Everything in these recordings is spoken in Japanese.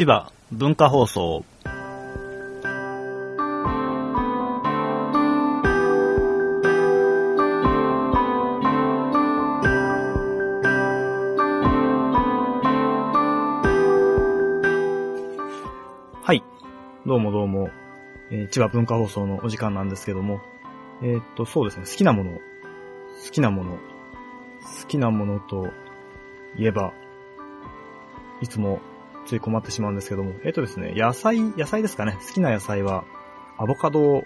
千葉文化放送。はい。どうもどうも、えー千葉文化放送のお時間なんですけども、えーっと、そうですね、好きなもの、好きなもの、好きなものといえば、いつもつい困ってしまうんですけども、えーっとですね、野菜、野菜ですかね、好きな野菜は、アボカド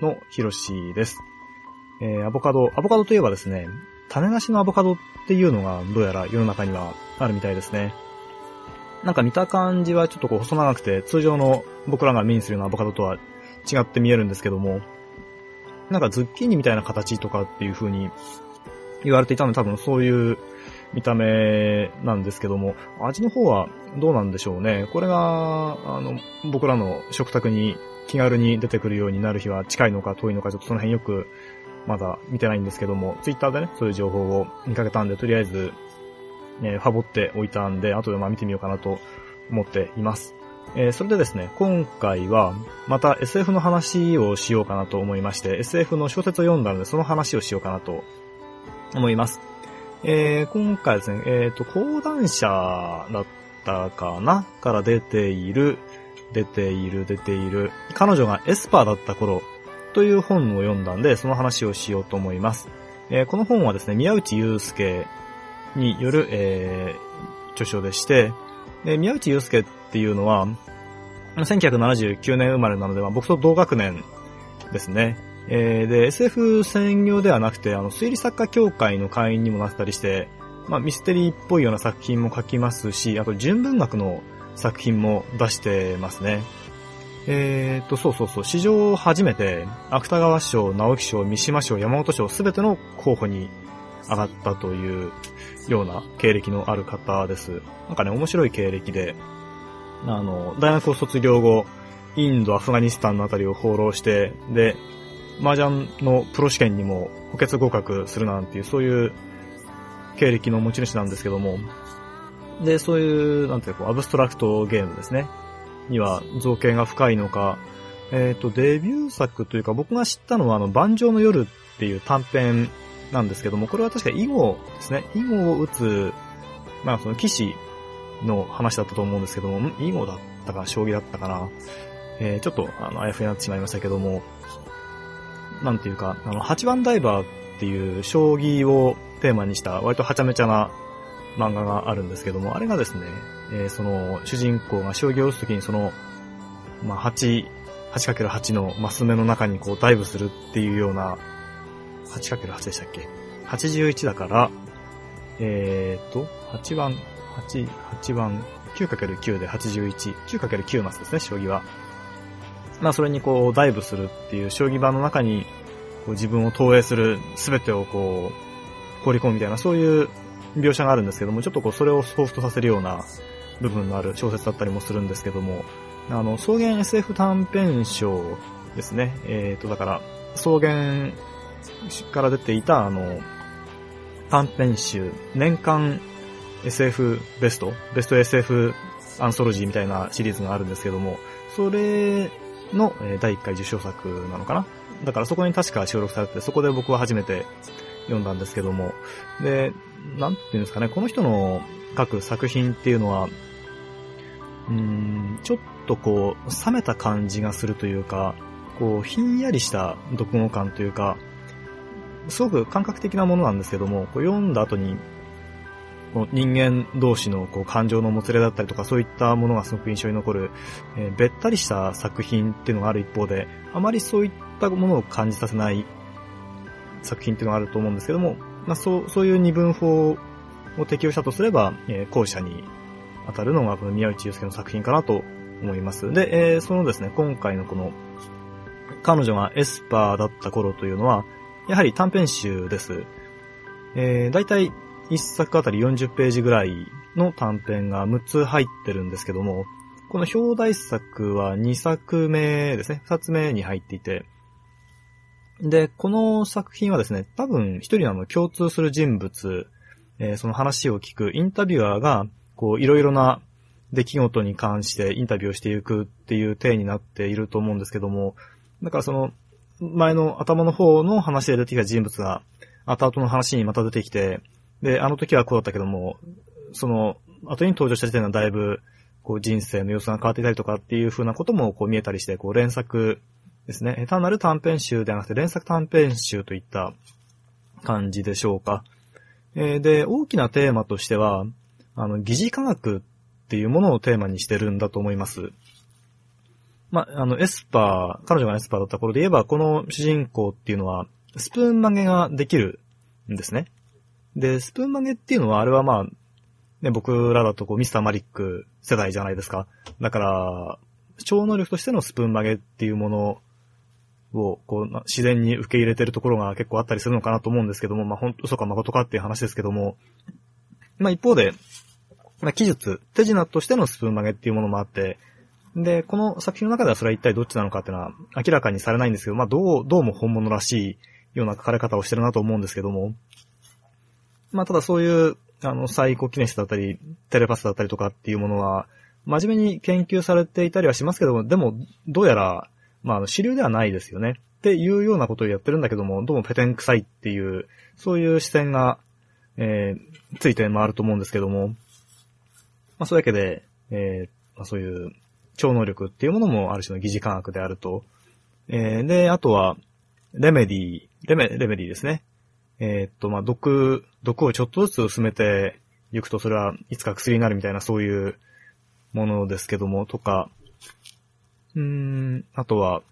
のヒロシです。えーアボカド、アボカドといえばですね、種なしのアボカドっていうのがどうやら世の中にはあるみたいですね。なんか見た感じはちょっとこう細長くて、通常の僕らが目にするようなアボカドとは違って見えるんですけども、なんかズッキーニみたいな形とかっていう風に言われていたので多分そういう見た目なんですけども、味の方はどうなんでしょうね。これが、あの、僕らの食卓に気軽に出てくるようになる日は近いのか遠いのかちょっとその辺よくまだ見てないんですけども、ツイッターでね、そういう情報を見かけたんで、とりあえず、えーファボっておいたんで、後でまあ見てみようかなと思っています。えーそれでですね、今回は、また SF の話をしようかなと思いまして、SF の小説を読んだので、その話をしようかなと思います。えー今回ですね、えっ、と、講談社だったかなから出ている、出ている、出ている、彼女がエスパーだった頃という本を読んだんで、その話をしようと思います。えーこの本はですね、宮内祐介による、えー著書でして、で宮内祐介っていうのは、1979年生まれなので、まあ、僕と同学年ですね。えーで、SF 専業ではなくて、あの、推理作家協会の会員にもなったりして、まあ、ミステリーっぽいような作品も書きますし、あと、純文学の作品も出してますね。えーと、そうそうそう、史上初めて、芥川賞、直木賞、三島賞、山本賞、すべての候補に上がったというような経歴のある方です。なんかね、面白い経歴で、あの、大学を卒業後、インド、アフガニスタンのあたりを放浪して、で、麻雀のプロ試験にも補欠合格するなんていう、そういう経歴の持ち主なんですけども、で、そういう、なんていうか、アブストラクトゲームですね。には造形が深いのか、えっ、と、デビュー作というか、僕が知ったのは、あの、盤上の夜っていう短編なんですけども、これは確か囲碁ですね。囲碁を打つ、まあ、その騎士の話だったと思うんですけども、囲碁だったか、将棋だったかな。えー、ちょっと、あの、あやふやになってしまいましたけども、なんていうか、あの、八番ダイバーっていう将棋をテーマにした、割とはちゃめちゃな漫画があるんですけども、あれがですね、えーその、主人公が将棋を打つときにその、まあ、8、8×8 のマス目の中にこうダイブするっていうような、8×8 でしたっけ ?81 だから、えーっと、8番、8、8番、9×9 で81、9×9 マスですね、将棋は。まあ、それにこう、ダイブするっていう将棋盤の中に、こう自分を投影する全てをこう、放り込むみたいな、そういう描写があるんですけども、ちょっとこう、それを彷彿とさせるような部分のある小説だったりもするんですけども、あの、草原 SF 短編賞ですね。えっ、と、だから、草原から出ていた、あの、短編集、年間 SF ベスト、ベスト SF アンソロジーみたいなシリーズがあるんですけども、それの第1回受賞作なのかなだからそこに確か収録されて、そこで僕は初めて読んだんですけども、で、なんていうんですかね、この人の書く作品っていうのは、うん、ちょっとこう、冷めた感じがするというか、こう、ひんやりした読語感というか、すごく感覚的なものなんですけども、こう読んだ後に、こう人間同士のこう感情のもつれだったりとか、そういったものがすごく印象に残る、えーべったりした作品っていうのがある一方で、あまりそういったものを感じさせない作品っていうのがあると思うんですけども、まあそう、そういう二分法を適用したとすれば、えー後者に当たるのがこの宮内祐介の作品かなと思います。で、えーそのですね、今回のこの、彼女がエスパーだった頃というのは、やはり短編集です。えー、だいたい1作あたり40ページぐらいの短編が6つ入ってるんですけども、この表題作は2作目ですね、2つ目に入っていて、で、この作品はですね、多分一人のあの共通する人物、えーその話を聞くインタビュアーが、こう、いろいろな出来事に関してインタビューをしていくっていう体になっていると思うんですけども、だからその、前の頭の方の話で出てきた人物が、後々の話にまた出てきて、で、あの時はこうだったけども、その、後に登場した時点ではだいぶ、こう人生の様子が変わっていたりとかっていう風なこともこう見えたりして、こう連作ですね。単なる短編集ではなくて連作短編集といった感じでしょうか。えー、で、大きなテーマとしては、あの、疑似科学っていうものをテーマにしてるんだと思います。まあ、あの、エスパー、彼女がエスパーだった頃で言えば、この主人公っていうのは、スプーン曲げができるんですね。で、スプーン曲げっていうのは、あれはまあ、ね、僕らだとこう、ミスターマリック世代じゃないですか。だから、超能力としてのスプーン曲げっていうものを、こう、自然に受け入れてるところが結構あったりするのかなと思うんですけども、まあ、本当、嘘か誠かっていう話ですけども、まあ、一方で、まあ、技術、手品としてのスプーン曲げっていうものもあって、で、この作品の中ではそれは一体どっちなのかっていうのは明らかにされないんですけど、まあ、どう、どうも本物らしいような書かれ方をしてるなと思うんですけども、まあ、ただそういう、あの、サイコキネスだったり、テレパスだったりとかっていうものは、真面目に研究されていたりはしますけども、でも、どうやら、まあ、主流ではないですよね。っていうようなことをやってるんだけども、どうもペテン臭いっていう、そういう視線が、えー、ついて回ると思うんですけども、まあ、そういうわけで、えー、まあ、そういう超能力っていうものもある種の疑似科学であると。えー、で、あとは、レメディ、レメ、レメディですね。えー、っと、まあ、毒、毒をちょっとずつ薄めていくと、それはいつか薬になるみたいなそういうものですけども、とか、うん、あとは、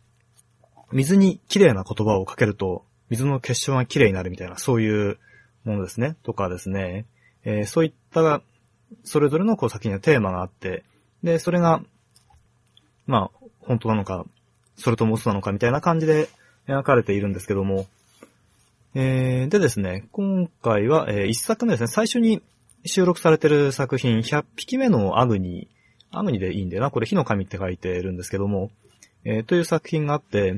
水に綺麗な言葉をかけると、水の結晶が綺麗になるみたいな、そういうものですね。とかですね。えー、そういった、それぞれのこう先にはテーマがあって、で、それが、まあ、本当なのか、それとも嘘なのかみたいな感じで描かれているんですけども、えー、でですね、今回は、えー、一作目ですね、最初に収録されてる作品、100匹目のアグニーアグニでいいんだよな。これ火の神って書いてるんですけども、えー、という作品があって、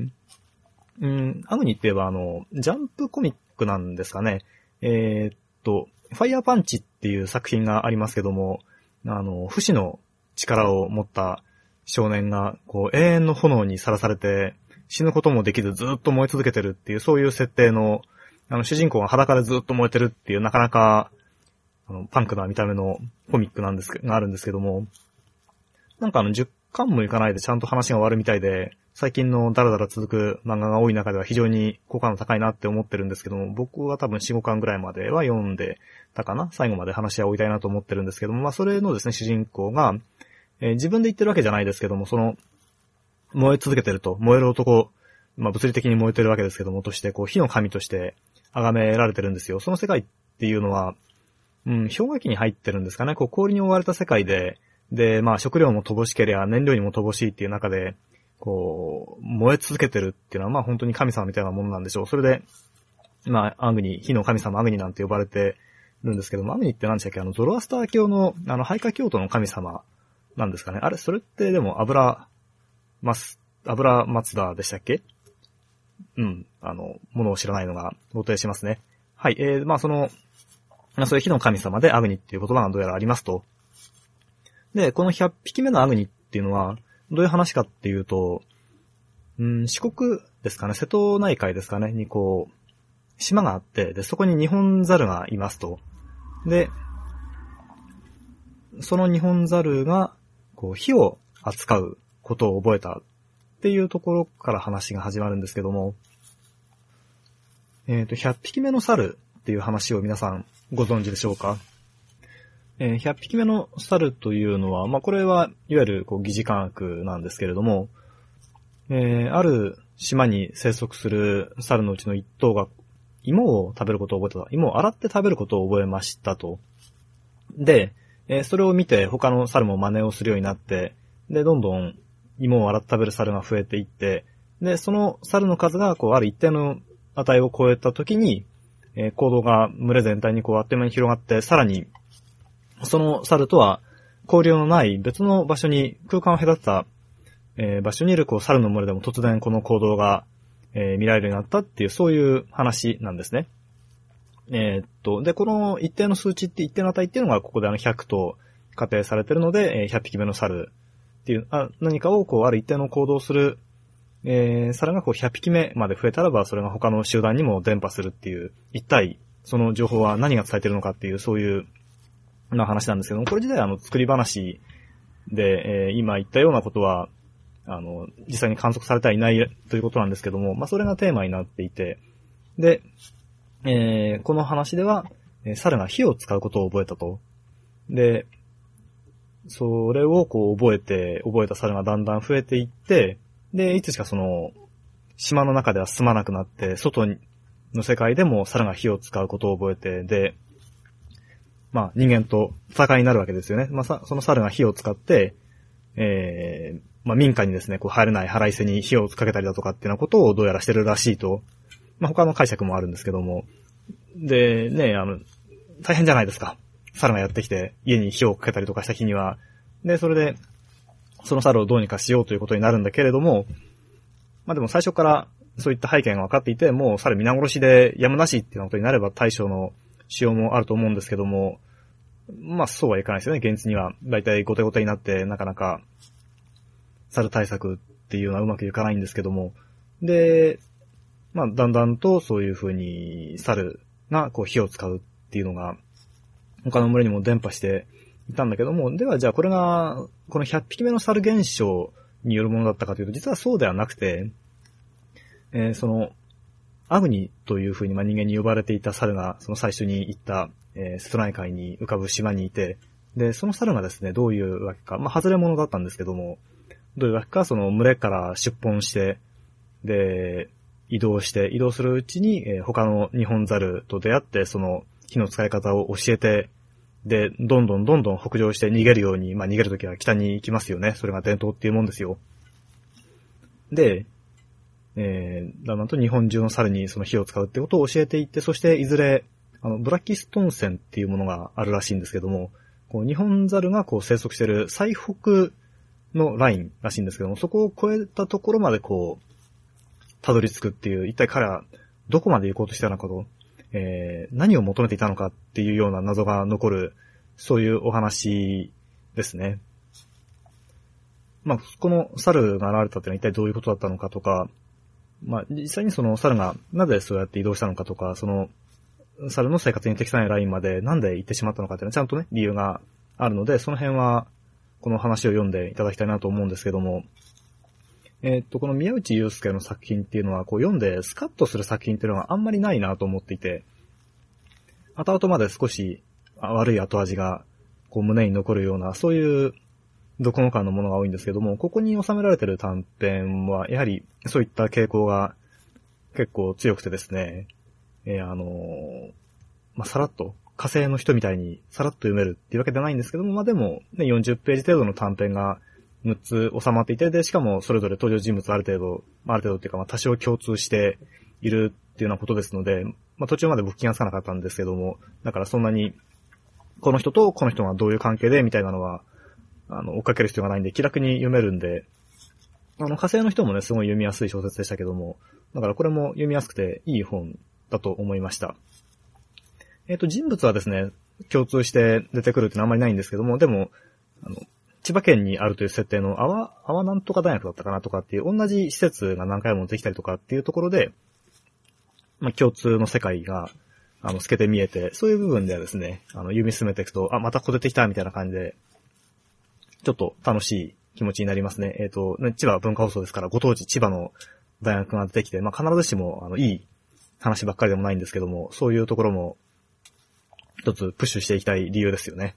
うん、アグニって言えばあの、ジャンプコミックなんですかね。えー、っと、ファイヤーパンチっていう作品がありますけども、あの、不死の力を持った少年が、こう、永遠の炎にさらされて、死ぬこともできずずっと燃え続けてるっていう、そういう設定の、あの、主人公が裸でずっと燃えてるっていう、なかなか、あの、パンクな見た目のコミックなんですがあるんですけども、なんかあの、10巻もいかないでちゃんと話が終わるみたいで、最近のダラダラ続く漫画が多い中では非常に好感度高いなって思ってるんですけども、僕は多分4、5巻ぐらいまでは読んでたかな？最後まで話は終いたいなと思ってるんですけども、まあそれのですね、主人公が、えー、自分で言ってるわけじゃないですけども、その、燃え続けてると、燃える男、まあ物理的に燃えてるわけですけども、として、こう、火の神として崇められてるんですよ。その世界っていうのは、うん、氷河期に入ってるんですかね？こう、氷に覆われた世界で、で、まあ食料も乏しければ燃料にも乏しいっていう中で、こう、燃え続けてるっていうのはまあ本当に神様みたいなものなんでしょう。それで、まあアグニ、火の神様アグニなんて呼ばれてるんですけども、アグニって何でしたっけ？あの、ゾロアスター教の、あの、廃下教徒の神様なんですかね。あれ、それってでも油、マス、油松田でしたっけ？うん。あの、ものを知らないのが露呈しますね。はい。えー、まあその、そういう火の神様でアグニっていう言葉がどうやらありますと。で、この100匹目のアグニっていうのは、どういう話かっていうと、うん、四国ですかね、瀬戸内海ですかね、にこう、島があって、で、そこに日本猿がいますと。で、その日本猿が、こう、火を扱うことを覚えたっていうところから話が始まるんですけども、えっ、ー、と、100匹目の猿っていう話を皆さんご存知でしょうか？えー、100匹目の猿というのは、まあ、これはいわゆるこう疑似科学なんですけれども、えー、ある島に生息する猿のうちの一頭が芋を食べることを覚えた。芋を洗って食べることを覚えましたと。で、えー、それを見て他の猿も真似をするようになって、で、どんどん芋を洗って食べる猿が増えていって、で、その猿の数がこうある一定の値を超えた時に、えー、行動が群れ全体にこうあっという間に広がって、さらにその猿とは交流のない別の場所に空間を隔てた、えー、場所にいるこう猿の群れでも突然この行動が、えー、見られるようになったっていうそういう話なんですね。えー、っと、で、この一定の数値って一定の値っていうのがここであの100と仮定されてるので、え100匹目の猿っていう、あ何かをこう、ある一定の行動をする、えー、猿がこう100匹目まで増えたらば、それが他の集団にも伝播するっていう、一体、その情報は何が伝えてるのかっていう、そういう、な話なんですけども、これ自体はあの、作り話で、えー今言ったようなことは、あの、実際に観測されてはいないということなんですけども、まあ、それがテーマになっていて、で、えーこの話では、え猿が火を使うことを覚えたと。で、それをこう覚えて、覚えた猿がだんだん増えていって、で、いつしかその、島の中では住まなくなって、外の世界でも猿が火を使うことを覚えて、で、まあ人間と戦いになるわけですよね。まあさ、その猿が火を使って、えー、まあ民家にですね、こう入れない腹いせに火をかけたりだとかっていうようなことをどうやらしてるらしいと。まあ他の解釈もあるんですけども。で、ね、あの、大変じゃないですか。猿がやってきて、家に火をかけたりとかした日には。で、それで、その猿をどうにかしようということになるんだけれども、まあでも最初からそういった背景が分かっていて、もう猿皆殺しでやむなしっていうようなことになれば対処の仕様もあると思うんですけども、まあそうはいかないですよね。現実には。だいたいゴテゴテになって、なかなか、猿対策っていうのはうまくいかないんですけども。で、まあだんだんとそういう風に猿がこう火を使うっていうのが、他の群れにも伝播していたんだけども、ではじゃあこれが、この100匹目の猿現象によるものだったかというと、実はそうではなくて、えーその、アグニという風にまあ人間に呼ばれていた猿が、その最初に行った、えー瀬戸内海に浮かぶ島にいて、で、その猿がですね、どういうわけか、まあ、外れ者だったんですけども、どういうわけか、その群れから出奔して、で、移動して、移動するうちに、えー他の日本猿と出会って、その火の使い方を教えて、で、どんどんどんどん北上して逃げるように、まあ逃げるときは北に行きますよね。それが伝統っていうもんですよ。で、えー、だんだんと日本中の猿にその火を使うってことを教えていって、そしていずれ、あの、ブラキストン線っていうものがあるらしいんですけども、こう日本猿がこう生息してる最北のラインらしいんですけども、そこを越えたところまでこう、たどり着くっていう、一体彼はどこまで行こうとしたのかと、えー、何を求めていたのかっていうような謎が残る、そういうお話ですね。まあ、この猿が現れたってのは一体どういうことだったのかとか、まあ、実際にその猿がなぜそうやって移動したのかとか、その、猿の生活に適さないラインまでなんで行ってしまったのかっていうのはちゃんとね、理由があるので、その辺は、この話を読んでいただきたいなと思うんですけども、えっと、この宮内祐介の作品っていうのは、こう読んでスカッとする作品っていうのがあんまりないなと思っていて、後々まで少し悪い後味が、こう胸に残るような、そういう読後感のものが多いんですけども、ここに収められてる短編は、やはりそういった傾向が結構強くてですね、えーあのーまあ、さらっと、火星の人みたいにさらっと読めるっていうわけではないんですけども、まあ、でも、ね、40ページ程度の短編が6つ収まっていて、で、しかもそれぞれ登場人物ある程度、ある程度っていうか、ま、多少共通しているっていうようなことですので、まあ、途中まで僕気がつかなかったんですけども、だからそんなに、この人とこの人がどういう関係でみたいなのは、あの、追っかける必要がないんで、気楽に読めるんで、あの、火星の人もね、すごい読みやすい小説でしたけども、だからこれも読みやすくていい本だと思いました。えっ、と、人物はですね、共通して出てくるってのはあんまりないんですけども、でも、あの、千葉県にあるという設定の、阿波、阿波なんとか大学だったかなとかっていう、同じ施設が何回もできたりとかっていうところで、まあ、共通の世界が、あの、透けて見えて、そういう部分ではですね、あの、読み進めていくと、あ、またこ出てきたみたいな感じで、ちょっと楽しい気持ちになりますね。えっ、と、ね千葉文化放送ですから、ご当地千葉の大学が出てきて、まあ、必ずしも、あの、いい話ばっかりでもないんですけども、そういうところも、一つプッシュしていきたい理由ですよね。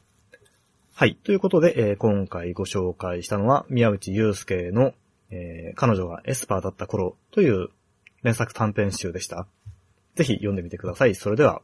はい。ということで、えー今回ご紹介したのは、宮内祐介の、えー彼女がエスパーだった頃という連作短編集でした。ぜひ読んでみてください。それでは、